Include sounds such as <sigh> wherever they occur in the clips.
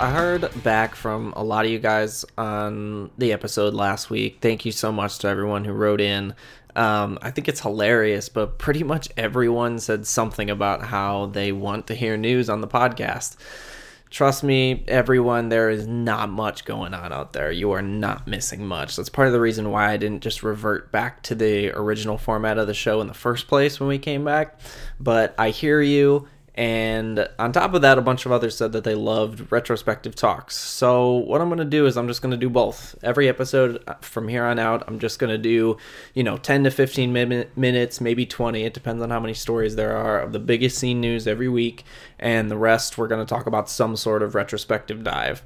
I heard back from a lot of you guys on the episode last week. Thank you so much to everyone who wrote in. Um, I think it's hilarious, but pretty much everyone said something about how they want to hear news on the podcast. Trust me, everyone, there is not much going on out there. You are not missing much. That's part of the reason why I didn't just revert back to the original format of the show in the first place when we came back. But I hear you and on top of that, a bunch of others said that they loved retrospective talks. So, what I'm going to do is I'm just going to do both. Every episode uh, from here on out, I'm just going to do, you know, 10 to 15 min- minutes, maybe 20. It depends on how many stories there are of the biggest scene news every week. And the rest, we're going to talk about some sort of retrospective dive.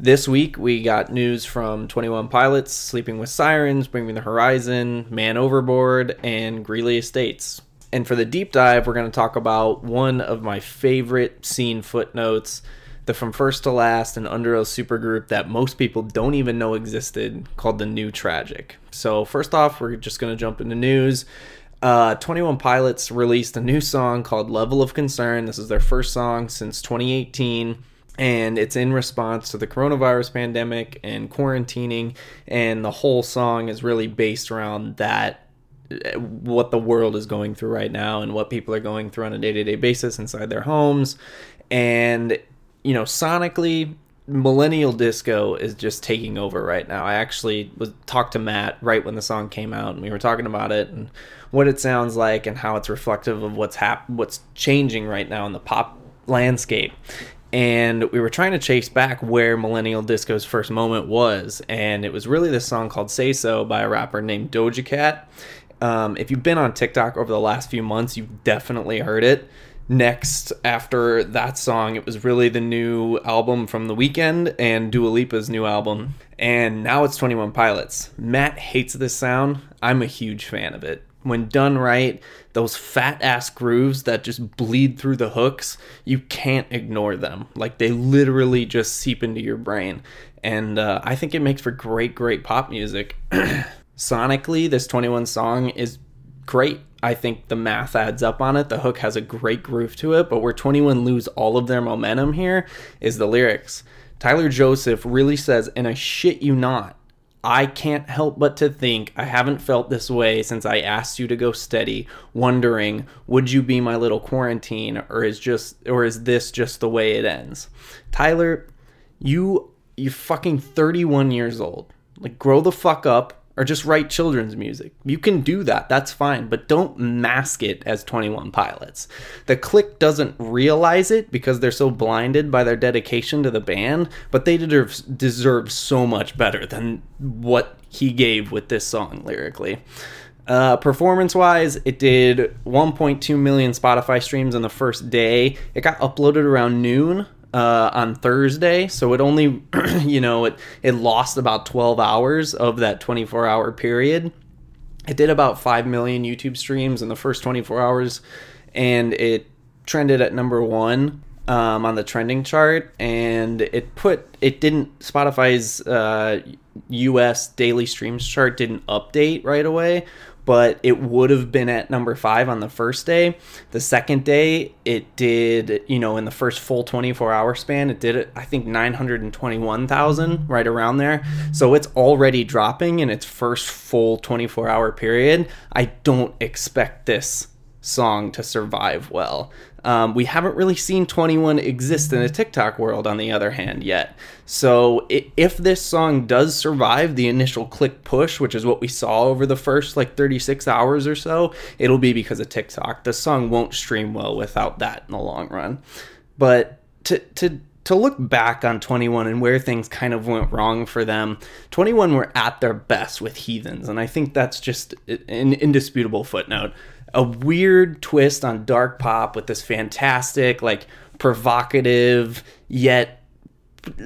This week, we got news from 21 Pilots, Sleeping with Sirens, Bring Me the Horizon, Man Overboard, and Greeley Estates. And for the deep dive, we're going to talk about one of my favorite scene footnotes, the From First to Last and Underoath supergroup that most people don't even know existed, called The New Tragic. So, first off, we're just going to jump into news. Uh, 21 Pilots released a new song called Level of Concern. This is their first song since 2018 and it's in response to the coronavirus pandemic and quarantining and the whole song is really based around that what the world is going through right now and what people are going through on a day-to-day basis inside their homes. And you know sonically millennial disco is just taking over right now. I actually was talked to matt right when the song came out and we were talking about it and what it sounds like and how it's reflective of what's hap- what's changing right now in the pop landscape. And we were trying to chase back where millennial disco's first moment was. And it was really this song called say so by a rapper named doja cat um, if you've been on TikTok over the last few months, you've definitely heard it. Next, after that song, it was really the new album from The Weeknd and Dua Lipa's new album. And now it's 21 Pilots. Matt hates this sound. I'm a huge fan of it. When done right, those fat ass grooves that just bleed through the hooks, you can't ignore them. Like they literally just seep into your brain. And uh, I think it makes for great, great pop music. <clears throat> sonically, this 21 song is great. I think the math adds up on it. The hook has a great groove to it, but where 21 lose all of their momentum here is the lyrics. Tyler Joseph really says, and I shit you not, I can't help but to think I haven't felt this way since I asked you to go steady, wondering, would you be my little quarantine or is just or is this just the way it ends? Tyler, you you fucking 31 years old. Like grow the fuck up or just write children's music. You can do that, that's fine, but don't mask it as 21 Pilots. The clique doesn't realize it because they're so blinded by their dedication to the band, but they deserve, deserve so much better than what he gave with this song lyrically. Uh, performance wise, it did 1.2 million Spotify streams on the first day. It got uploaded around noon uh, on Thursday, so it only, <clears throat> you know, it it lost about 12 hours of that 24 hour period. It did about 5 million YouTube streams in the first 24 hours, and it trended at number one um, on the trending chart, and it put it didn't Spotify's uh, U.S. daily streams chart didn't update right away, but it would have been at number five on the first day. The second day, it did, you know, in the first full 24 hour span, it did, I think, 921,000, right around there. So it's already dropping in its first full 24 hour period. I don't expect this song to survive well. Um, we haven't really seen 21 exist in a TikTok world, on the other hand, yet. So if this song does survive the initial clique push, which is what we saw over the first like 36 hours or so, it'll be because of TikTok. The song won't stream well without that in the long run. But to to to look back on 21 and where things kind of went wrong for them, 21 were at their best with Heathens, and I think that's just an indisputable footnote a weird twist on dark pop with this fantastic, like provocative yet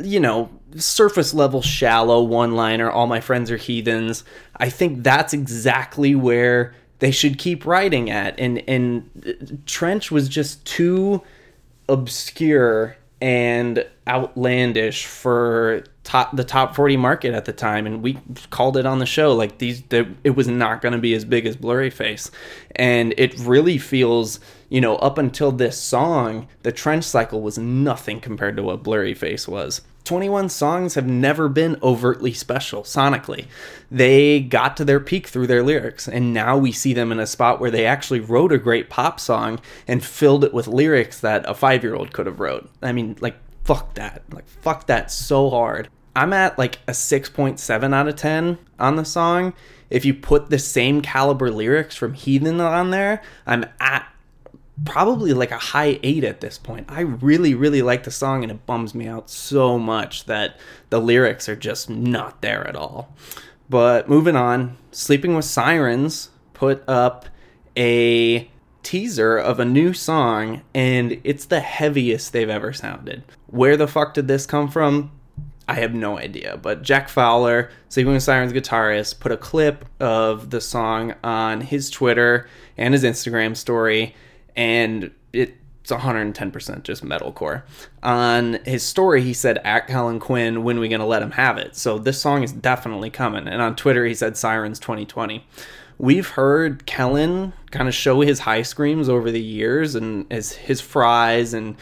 you know surface level shallow one liner all my friends are heathens. I think that's exactly where they should keep writing at. And and uh, trench was just too obscure and outlandish for top the top 40 market at the time and we called it on the show like these the, it was not going to be as big as Blurryface. And it really feels you know up until this song the trench cycle was nothing compared to what Blurryface was 21 songs have never been overtly special sonically. They got to their peak through their lyrics, and now we see them in a spot where they actually wrote a great pop song and filled it with lyrics that a five year old could have wrote. I mean, like, fuck that. Like, fuck that so hard. I'm at like a 6.7 out of 10 on the song. If you put the same caliber lyrics from Heathen on there, I'm at probably like a high eight at this point. I really, really like the song, and it bums me out so much that the lyrics are just not there at all. But moving on, Sleeping with Sirens put up a teaser of a new song, and it's the heaviest they've ever sounded. Where the fuck did this come from? I have no idea. But Jack Fowler, Sleeping with Sirens guitarist, put a clip of the song on his Twitter and his Instagram story and it's 110% just metalcore. On his story, he said, At Kellin Quinn, when we gonna let him have it? So this song is definitely coming. And on Twitter, he said Sirens 2020. We've heard Kellin kind of show his high screams over the years and his, his fries and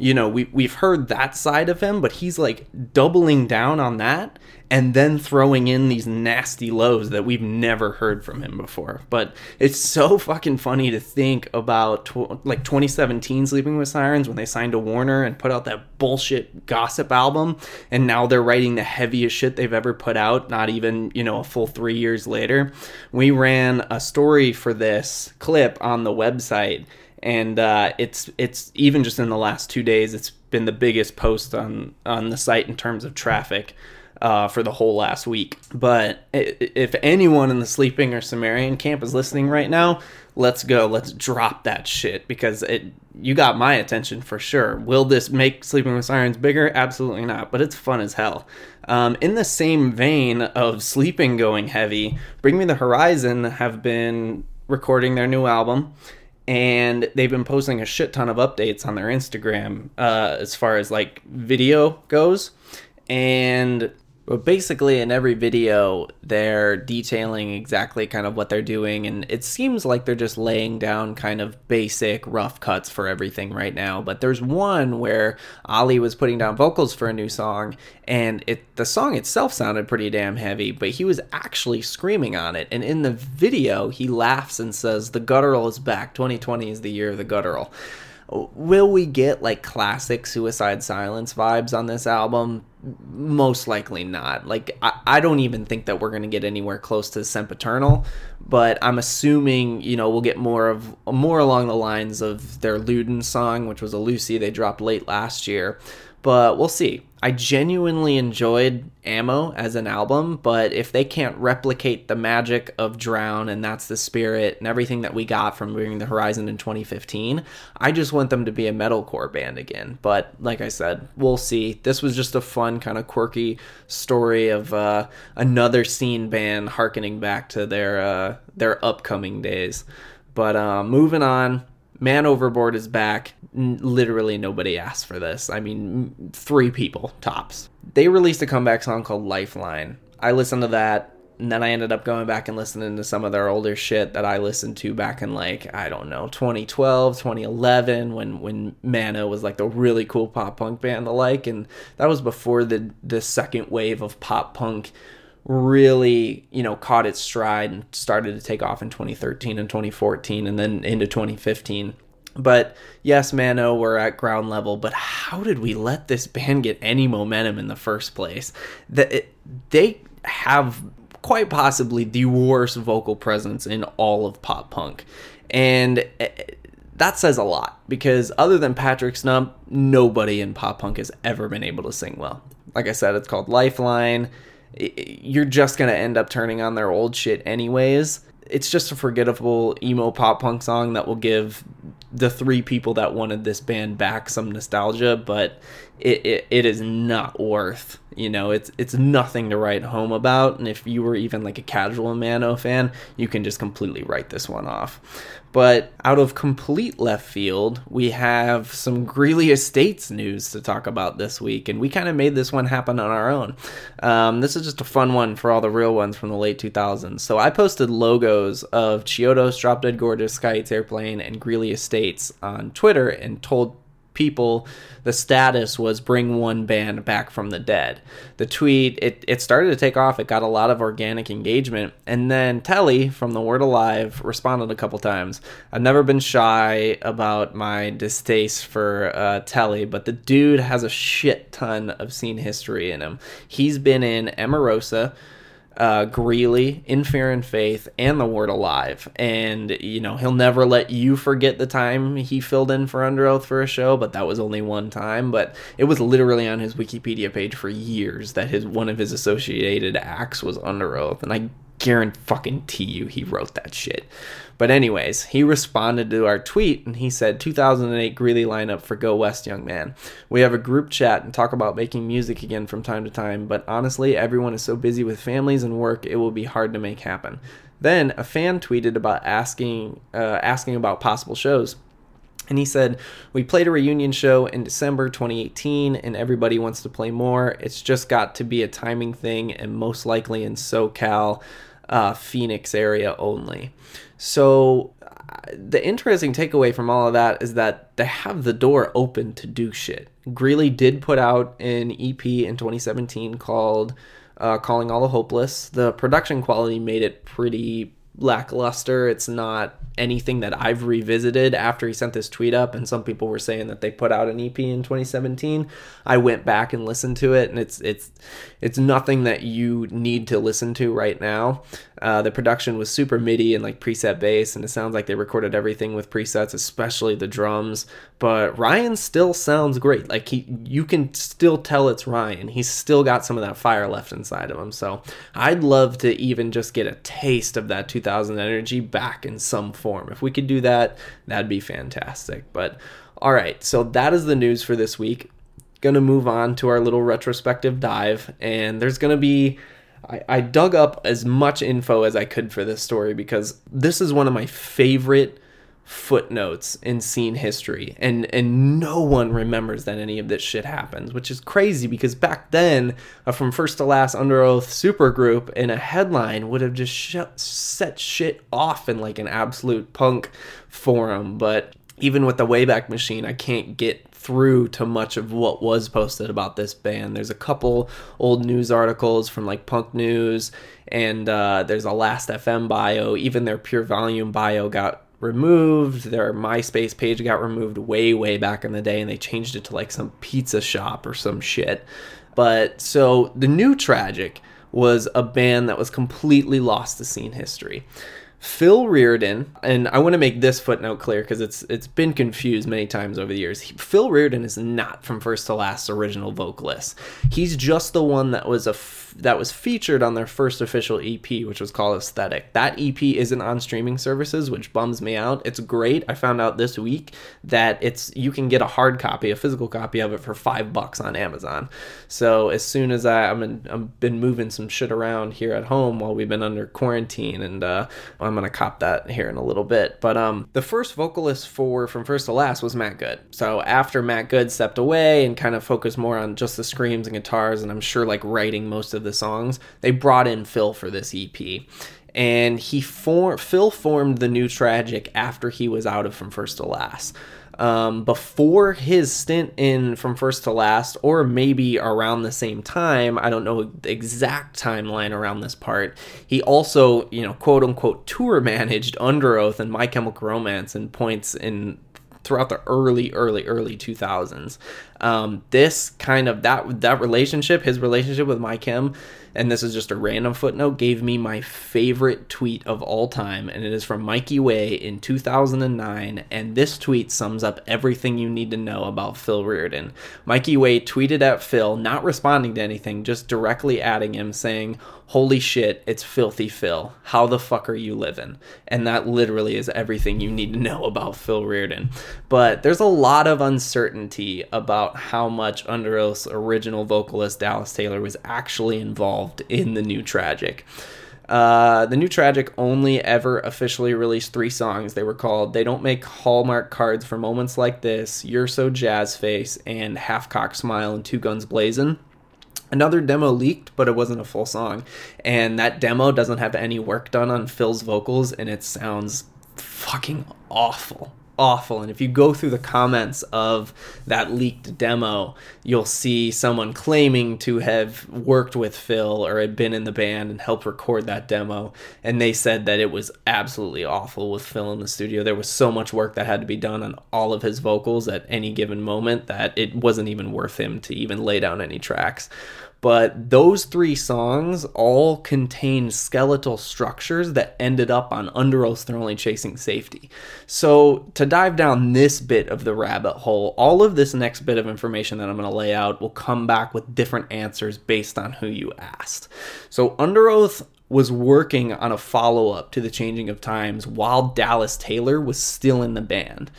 you know, we we've heard that side of him, but he's like doubling down on that and then throwing in these nasty lows that we've never heard from him before. But it's so fucking funny to think about tw- like 2017 Sleeping with Sirens when they signed to Warner and put out that bullshit gossip album and now they're writing the heaviest shit they've ever put out not even, you know, a full 3 years later. We ran a story for this clip on the website and uh, it's it's even just in the last two days, it's been the biggest post on on the site in terms of traffic. Uh, for the whole last week. But if anyone in the sleeping or Sumerian camp is listening right now, let's go. Let's drop that shit because it you got my attention for sure. Will this make Sleeping with Sirens bigger? Absolutely not, but it's fun as hell. Um, in the same vein of sleeping going heavy, Bring Me the Horizon have been recording their new album and they've been posting a shit ton of updates on their Instagram uh, as far as like video goes. And but basically, in every video, they're detailing exactly kind of what they're doing, and it seems like they're just laying down kind of basic rough cuts for everything right now. But there's one where Ali was putting down vocals for a new song, and it the song itself sounded pretty damn heavy, but he was actually screaming on it. And in the video, he laughs and says, "The guttural is back. 2020 is the year of the guttural." Will we get like classic Suicide Silence vibes on this album? Most likely not. Like, I, I don't even think that we're going to get anywhere close to Sempiternal, but I'm assuming, you know, we'll get more of more along the lines of their Luden song, which was a Lucy they dropped late last year but we'll see. I genuinely enjoyed amo as an album, but if they can't replicate the magic of Drown and that's the spirit and everything that we got from Bring the Horizon in 2015, I just want them to be a metalcore band again. But like I said, we'll see. This was just a fun, kind of quirky story of uh, another scene band harkening back to their uh, their upcoming days. But uh, moving on, Man Overboard is back. N- literally nobody asked for this. I mean, three people tops. They released a comeback song called Lifeline. I listened to that, and then I ended up going back and listening to some of their older shit that I listened to back in like I don't know 2012, 2011 when when Mana was like the really cool pop punk band the like, and that was before the the second wave of pop punk really, you know, caught its stride and started to take off in 2013 and 2014 and then into 2015. But yes, Mano, we're at ground level, but how did we let this band get any momentum in the first place? That they have quite possibly the worst vocal presence in all of pop punk. And eh, that says a lot because other than Patrick Stump, nobody in pop punk has ever been able to sing well. Like I said, it's called Lifeline you're just gonna end up turning on their old shit anyways. It's just a forgettable emo pop punk song that will give the three people that wanted this band back some nostalgia, but it, it, it is not worth You know, it's it's nothing to write home about, and if you were even like a casual Mano fan, you can just completely write this one off. But out of complete left field, we have some Greeley Estates news to talk about this week, and we kind of made this one happen on our own. Um, this is just a fun one for all the real ones from the late 2000s. So I posted logos of Chiodos, Drop Dead Gorgeous, Sky Airplane, and Greeley Estates on Twitter and told people the status was bring one band back from the dead. The tweet it, it started to take off. It got a lot of organic engagement. And then Telle from the word alive responded a couple times. I've never been shy about my distaste for uh, Telle but the dude has a shit ton of scene history in him. He's been in Emarosa uh, Greeley, In Fear and Faith, and The Word Alive. And, you know, he'll never let you forget the time he filled in for Underoath for a show, but that was only one time. But it was literally on his Wikipedia page for years that his one of his associated acts was Underoath. And I guarantee you he wrote that shit. But anyways, he responded to our tweet and he said 2008 Greeley lineup for Go West young man. We have a group chat and talk about making music again from time to time, but honestly, everyone is so busy with families and work, it will be hard to make happen. Then a fan tweeted about asking uh, asking about possible shows. And he said, We played a reunion show in December 2018, and everybody wants to play more. It's just got to be a timing thing, and most likely in SoCal, uh, Phoenix area only. So the interesting takeaway from all of that is that they have the door open to do shit. Greeley did put out an EP in 2017 called uh, Calling All the Hopeless. The production quality made it pretty lackluster. It's not anything that I've revisited after he sent this tweet up, and some people were saying that they put out an EP in 2017. I went back and listened to it, and it's it's it's nothing that you need to listen to right now. Uh, the production was super MIDI and like preset bass, and it sounds like they recorded everything with presets, especially the drums. But Ryan still sounds great. Like he, you can still tell it's Ryan. He's still got some of that fire left inside of him. So I'd love to even just get a taste of that 2000 energy back in some form. If we could do that, that'd be fantastic. But all right, so that is the news for this week. Gonna move on to our little retrospective dive, and there's gonna be I, I dug up as much info as I could for this story because this is one of my favorite footnotes in scene history. And and no one remembers that any of this shit happens which is crazy because back then uh, from first to last Underoath supergroup in a headline would have just sh- set shit off in like an AbsolutePunk forum. But even with the wayback machine i can't get through to much of what was posted about this band. There's a couple old news articles from like Punk News, and uh, there's a Last FM bio. Even their Pure Volume bio got removed. Their MySpace page got removed way, way back in the day, and they changed it to like some pizza shop or some shit. But so the new Tragic was a band that was completely lost to scene history. Phil Reardon, and I want to make this footnote clear because it's it's been confused many times over the years. He, Phil Reardon is not from first to last original vocalist. He's just the one that was a that was featured on their first official EP, which was called Aesthetic. That EP isn't on streaming services, which bums me out. It's great. I found out this week that it's you can get a hard copy, a physical copy of it for five bucks on Amazon. So as soon as I I'm in, I've been moving some shit around here at home while we've been under quarantine, and uh, I'm gonna cop that here in a little bit. But um, the first vocalist for From First to Last was Matt Good. So after Matt Good stepped away and kind of focused more on just the screams and guitars, and I'm sure like writing most of of the songs, they brought in Phil for this EP. And he for, Phil formed the new Tragic after he was out of From First to Last. Um, before his stint in From First to Last, or maybe around the same time, I don't know the exact timeline around this part. He also, you know, quote unquote, tour managed Under Oath and My Chemical Romance and points in throughout the early, early, early 2000s. Um, this kind of that that relationship, his relationship with My Chem, and this is just a random footnote, gave me my favorite tweet of all time, and it is from Mikey Way in 2009. And this tweet sums up everything you need to know about Phil Reardon. Mikey Way tweeted at Phil, not responding to anything, just directly adding him, saying, Holy shit, it's Filthy Phil. How the fuck are you living? And that literally is everything you need to know <laughs> about Phil Reardon. But there's a lot of uncertainty about how much Underoath's original vocalist Dallas Taylor was actually involved in the new Tragic. Uh, the new Tragic only ever officially released three songs. They were called They Don't Make Hallmark Cards for Moments Like This, You're So Jazz Face, and Half Cock Smile and Two Guns Blazing. Another demo leaked, but it wasn't a full song. And that demo doesn't have any work done on Phil's vocals, and it sounds fucking awful awful. And if you go through the comments of that leaked demo, you'll see someone claiming to have worked with Phil or had been in the band and helped record that demo. And they said that it was absolutely awful with Phil in the studio. There was so much work that had to be done on all of his vocals at any given moment that it wasn't even worth him to even lay down any tracks but those three songs all contain skeletal structures that ended up on Underoath's They're Only Chasing Safety. So, to dive down this bit of the rabbit hole, all of this next bit of information that I'm going to lay out will come back with different answers based on who you asked. So, Underoath was working on a follow up to The Changing of Times while Dallas Taylor was still in the band.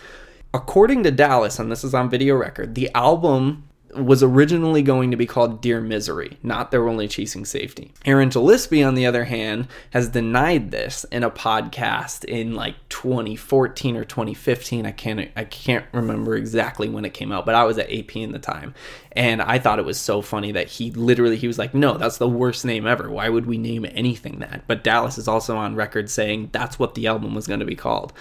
According to Dallas, and this is on video record, the album was originally going to be called Dear Misery, not They're Only Chasing Safety. Aaron Gillespie, on the other hand, has denied this in a podcast in like 2014 or 2015. I can't I can't remember exactly when it came out, but I was at AP in the time. And I thought it was so funny that he literally he was like, "No, that's the worst name ever. Why would we name anything that?" But Dallas is also on record saying that's what the album was going to be called.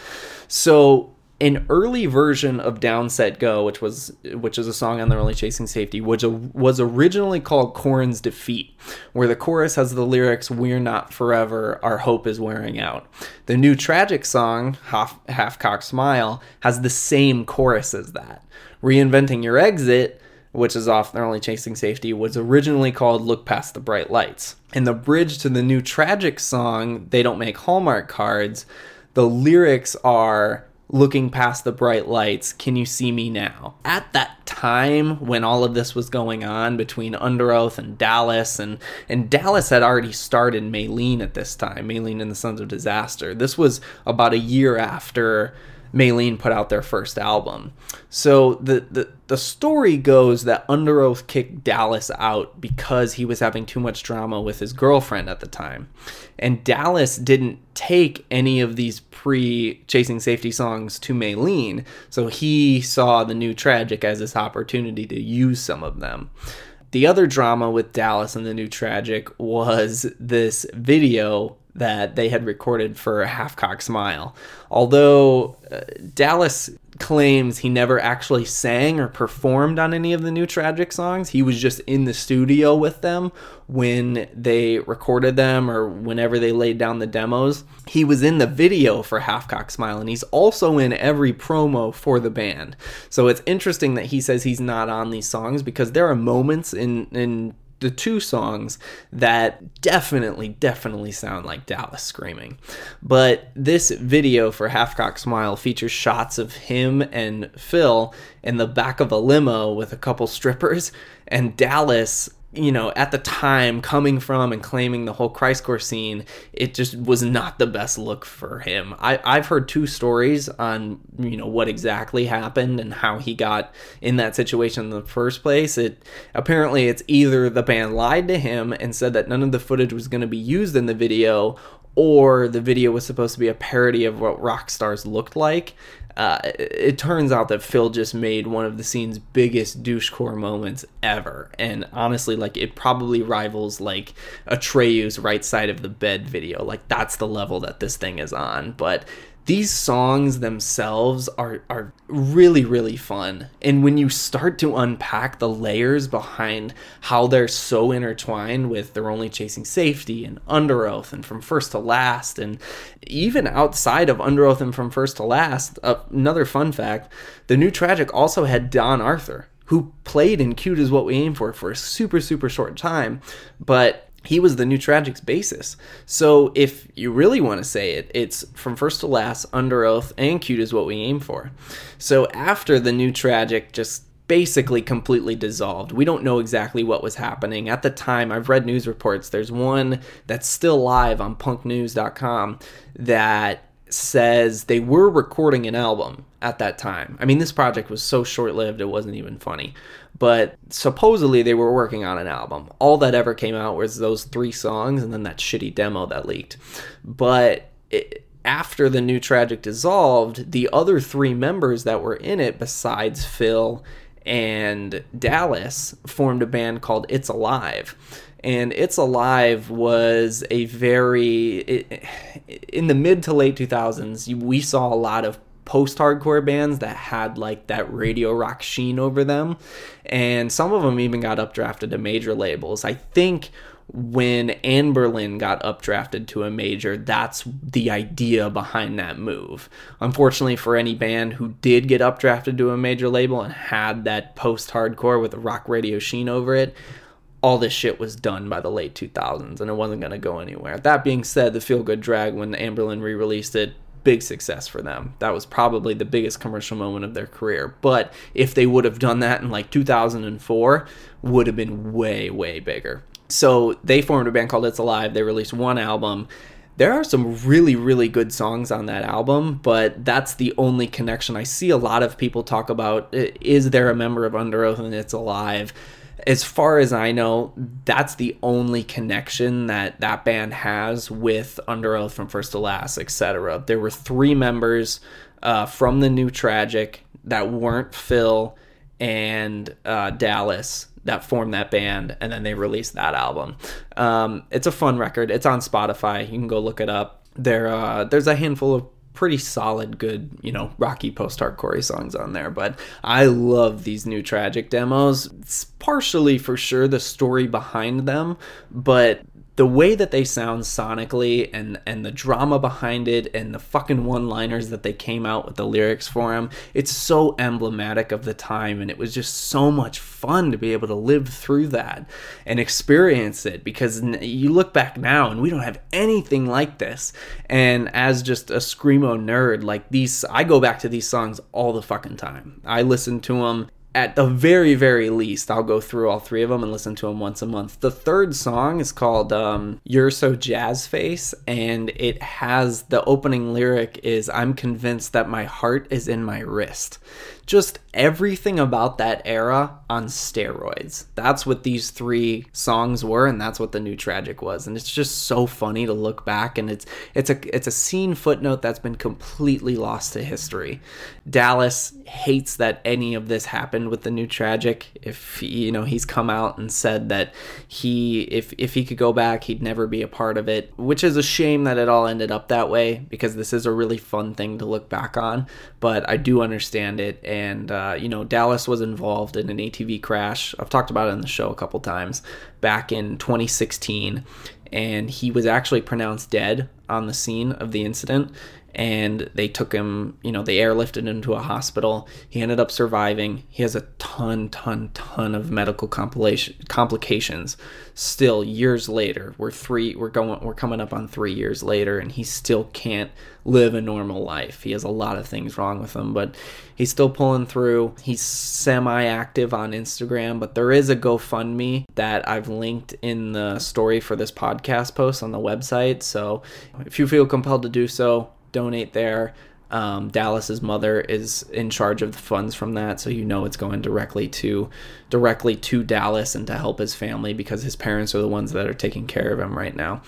So an early version of Down Set Go, which was which is a song on the early Chasing Safety, which was originally called Corin's Defeat, where the chorus has the lyrics "We're not forever, our hope is wearing out." The new tragic song Half Half Cock Smile has the same chorus as that. Reinventing Your Exit, which is off the early Chasing Safety, was originally called Look Past the Bright Lights. And the bridge to the new tragic song They Don't Make Hallmark Cards, the lyrics are looking past the bright lights, can you see me now? At that time when all of this was going on between Underoath and Dallas, and, and Dallas had already started Maylene at this time, Maylene and the Sons of Disaster. This was about a year after Maylene put out their first album. So the, the the story goes that Underoath kicked Dallas out because he was having too much drama with his girlfriend at the time. And Dallas didn't take any of these pre Chasing Safety songs to Maylene, so he saw the new Tragic as his opportunity to use some of them. The other drama with Dallas and the new Tragic was this video that they had recorded for Half Cock Smile. Although uh, Dallas claims he never actually sang or performed on any of the new Tragic songs, he was just in the studio with them when they recorded them or whenever they laid down the demos. He was in the video for Half Cock Smile and he's also in every promo for the band. So it's interesting that he says he's not on these songs because there are moments in in the two songs that definitely, definitely sound like Dallas screaming. But this video for Half Cock Smile features shots of him and Phil in the back of a limo with a couple strippers, and Dallas you know, at the time, coming from and claiming the whole Christcore scene, it just was not the best look for him. I, I've heard two stories on, you know, what exactly happened and how he got in that situation in the first place. It apparently it's either the band lied to him and said that none of the footage was going to be used in the video, or the video was supposed to be a parody of what rock stars looked like uh, it turns out that Phil just made one of the scene's biggest douchecore moments ever, and honestly, like it probably rivals like Atreyu's "Right Side of the Bed" video. Like that's the level that this thing is on. But these songs themselves are are really really fun. And when you start to unpack the layers behind how they're so intertwined with they're only chasing safety and Underoath and from first to last and even outside of Underoath and from first to last uh, another fun fact the new tragic also had don arthur who played in cute is what we aim for for a super super short time but he was the new Tragic's basis. So if you really want to say it, it's from first to last, under oath, and cute is what we aim for. So after the new Tragic just basically completely dissolved. We don't know exactly what was happening. At the time, I've read news reports. There's one that's still live on punknews.com that says they were recording an album at that time. I mean, this project was so short lived, it wasn't even funny. But supposedly they were working on an album. All that ever came out was those three songs and then that shitty demo that leaked. But it, after the new tragic dissolved, the other three members that were in it, besides Phil and Dallas, formed a band called It's Alive and It's Alive was a very it, in the mid to late 2000s we saw a lot of post-hardcore bands that had like that radio rock sheen over them and some of them even got updrafted to major labels i think when Anne Anberlin got updrafted to a major, that's the idea behind that move. Unfortunately, for any band who did get updrafted to a major label and had that post hardcore with a rock radio sheen over it, all this shit was done by the late 2000s and it wasn't going to go anywhere. That being said, the Feel Good Drag, when Anberlin re released it, big success for them. That was probably the biggest commercial moment of their career. But if they would have done that in like 2004, would have been way, way bigger. So they formed a band called It's Alive. They released one album. There are some really, really good songs on that album, but that's the only connection. I see a lot of people talk about is there a member of Underoath and It's Alive? As far as I know, that's the only connection that that band has with Underoath from First to Last, etc. There were three members uh, from the New Tragic that weren't Phil and uh, Dallas that formed that band, and then they released that album. Um, it's a fun record. It's on Spotify. You can go look it up. There, uh, there's a handful of pretty solid, good, you know, mm-hmm. rocky post hardcore songs on there. But I love these new tragic demos. It's partially for sure the story behind them, but the way that they sound sonically and and the drama behind it and the fucking one-liners that they came out with the lyrics for them it's so emblematic of the time and it was just so much fun to be able to live through that and experience it because you look back now and we don't have anything like this. And as just a screamo nerd like these I go back to these songs all the fucking time. I listen to them at the very very least i'll go through all three of them and listen to them once a month the third song is called um, you're so jazz face and it has the opening lyric is i'm convinced that my heart is in my wrist just everything about that era on steroids. That's what these three songs were, and that's what the new tragic was. And it's just so funny to look back, and it's it's a it's a scene footnote that's been completely lost to history. Dallas hates that any of this happened with the new tragic. If you know he's come out and said that he if if he could go back, he'd never be a part of it, which is a shame that it all ended up that way because this is a really fun thing to look back on. But I do understand it and and uh, you know Dallas was involved in an ATV crash. I've talked about it in the show a couple times back in 2016, and he was actually pronounced dead on the scene of the incident and they took him, you know, they airlifted him to a hospital. He ended up surviving. He has a ton, ton, ton of medical complications. Still, years later, we're three, we're going, we're coming up on three years later, and he still can't live a normal life. He has a lot of things wrong with him, but he's still pulling through. He's semi-active on Instagram, but there is a GoFundMe that I've linked in the story for this podcast post on the website. So if you feel compelled to do so, donate there. Um, Dallas's mother is in charge of the funds from that, so you know it's going directly to directly to Dallas and to help his family because his parents are the ones that are taking care of him right now.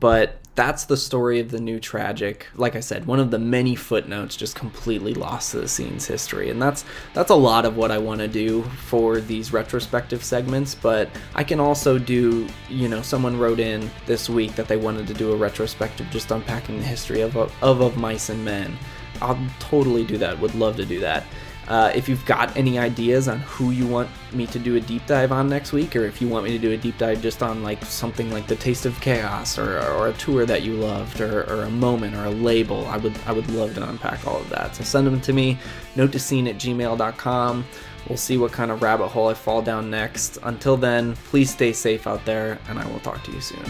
But that's the story of the new tragic. Like I said, one of the many footnotes just completely lost to the scene's history, and that's that's a lot of what I want to do for these retrospective segments. But I can also do, you know, someone wrote in this week that they wanted to do a retrospective, just unpacking the history of of, of Mice and Men. I'll totally do that. Would love to do that. Uh, if you've got any ideas on who you want me to do a deep dive on next week, or if you want me to do a deep dive just on like something like the Taste of Chaos, or, or a tour that you loved, or, or a moment, or a label, I would I would love to unpack all of that. So send them to me, note to scene at gmail.com. We'll see what kind of rabbit hole I fall down next. Until then, please stay safe out there, and I will talk to you soon.